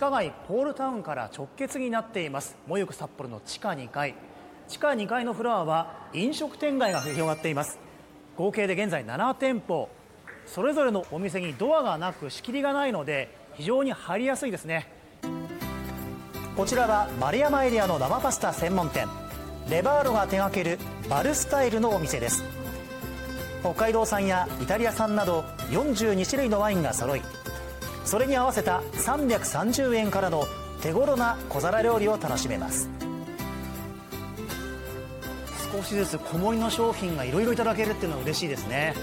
下街ポールタウンから直結になっています。もゆく札幌の地下2階。地下2階のフロアは飲食店街が広がっています。合計で現在7店舗。それぞれのお店にドアがなく仕切りがないので非常に入りやすいですね。こちらは丸山エリアの生パスタ専門店。レバーロが手掛けるバルスタイルのお店です。北海道産やイタリア産など42種類のワインが揃いそれに合わせた330円からの手ごろな小皿料理を楽しめます。少しずつ小盛りの商品がいろいろいただけるっていうのは嬉しいですね。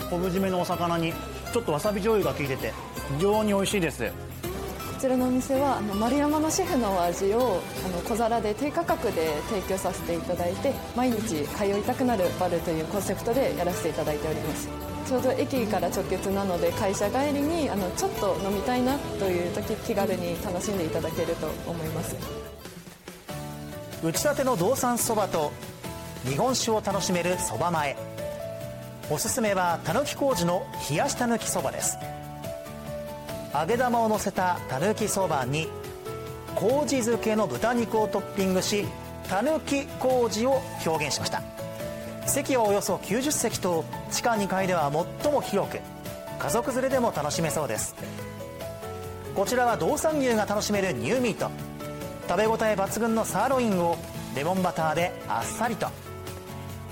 うん。昆布締めのお魚にちょっとわさび醤油が効いてて非常に美味しいです。ちらのお店はあの丸山のシェフのお味をあの小皿で低価格で提供させていただいて毎日通いたくなるバルというコンセプトでやらせていただいております。ちょうど駅から直結なので会社帰りにあのちょっと飲みたいなという時気軽に楽しんでいただけると思います。打ちたての道産そばと日本酒を楽しめるそば前。おすすめはたぬき麹の冷やしたぬきそばです。揚げ玉をのせたたぬきそばに麹漬けの豚肉をトッピングしたぬき麹を表現しました。席はおよそ90席と地下2階では最も広く家族連れでも楽しめそうです。こちらは道産牛が楽しめるニューミート。食べ応え抜群のサーロインをレモンバターであっさりと。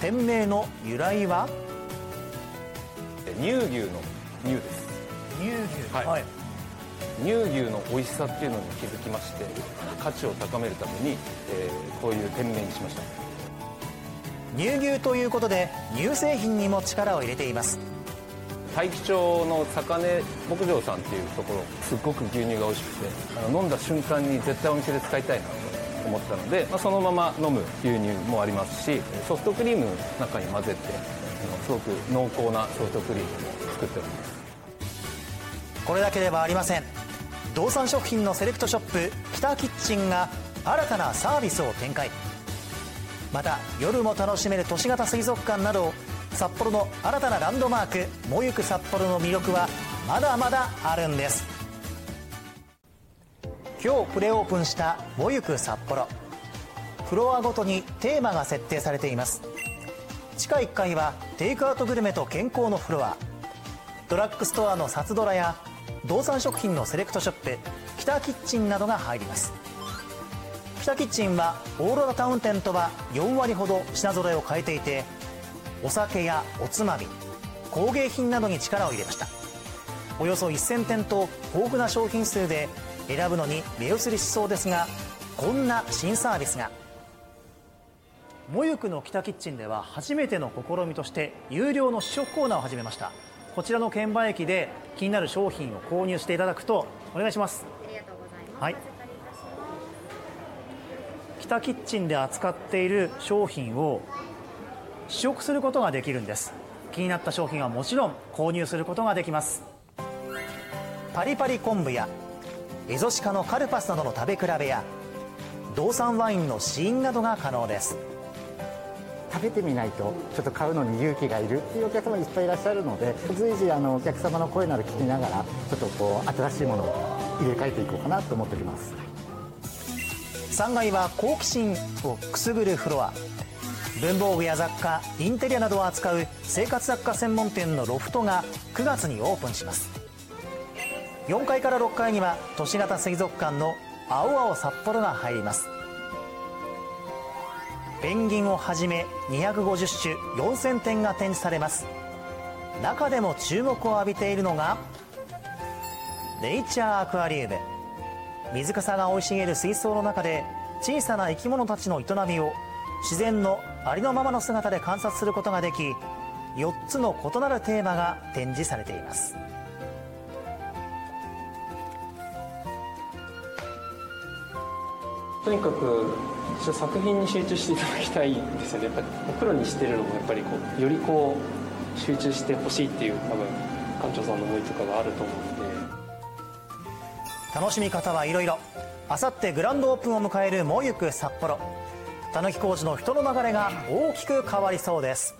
店名の由来は？乳牛の乳です。乳牛。はい乳牛の美味しさっていうのに気づきまして価値を高めるために、えーこういう店名にしました。乳牛ということで乳製品にも力を入れています。大樹町の坂根牧場さんっていうところすっごく牛乳が美味しくてあの飲んだ瞬間に絶対お店で使いたいなと思ったので、まあ、そのまま飲む牛乳もありますしソフトクリームの中に混ぜてすごく濃厚なソフトクリームを作っておりますこれだけではありません。道産食品のセレクトショップ北キッチンが新たなサービスを展開。また夜も楽しめる都市型水族館など札幌の新たなランドマーク「もゆく札幌」の魅力はまだまだあるんです。今日プレオープンした「もゆく札幌」フロアごとにテーマが設定されています。地下1階はテイクアウトグルメと健康のフロア。ドラッグストアの札ドラや道産食品のセレクトショップ北キッチンなどが入ります。北キッチンはオーロラタウン店とは4割ほど品揃えを変えていてお酒やおつまみ工芸品などに力を入れました。およそ1000点と豊富な商品数で選ぶのに目移りしそうですがこんな新サービスが。もゆくの北キッチンでは初めての試みとして有料の試食コーナーを始めました。こちらの券売駅で気になる商品を購入していただくとお願いします。ありがとうございます。はい。北キッチンで扱っている商品を試食することができるんです。気になった商品はもちろん購入することができます。パリパリ昆布やエゾシカのカルパスなどの食べ比べや道産ワインの試飲などが可能です食べてみないとちょっと買うのに勇気がいるっていうお客様いっぱいいらっしゃるので随時あのお客様の声など聞きながらちょっとこう新しいものを入れ替えていこうかなと思っております。3階は好奇心をくすぐるフロア文房具や雑貨インテリアなどを扱う生活雑貨専門店のロフトが9月にオープンします。4階から6階には都市型水族館の青々札幌が入ります。ペンギンをはじめ250種4000点が展示されます。中でも注目を浴びているのがネイチャーアクアリウム。水かさが生い茂る水槽の中で小さな生き物たちの営みを自然のありのままの姿で観察することができ4つの異なるテーマが展示されています。とにかく作品に集中していただきたいんですよね。やっぱりプロにしてるのもやっぱりこうよりこう集中してほしいっていう多分館長さんの思いとかがあると思うので。楽しみ方はいろいろ。あさってグランドオープンを迎えるもゆく札幌。たぬき工事の人の流れが大きく変わりそうです。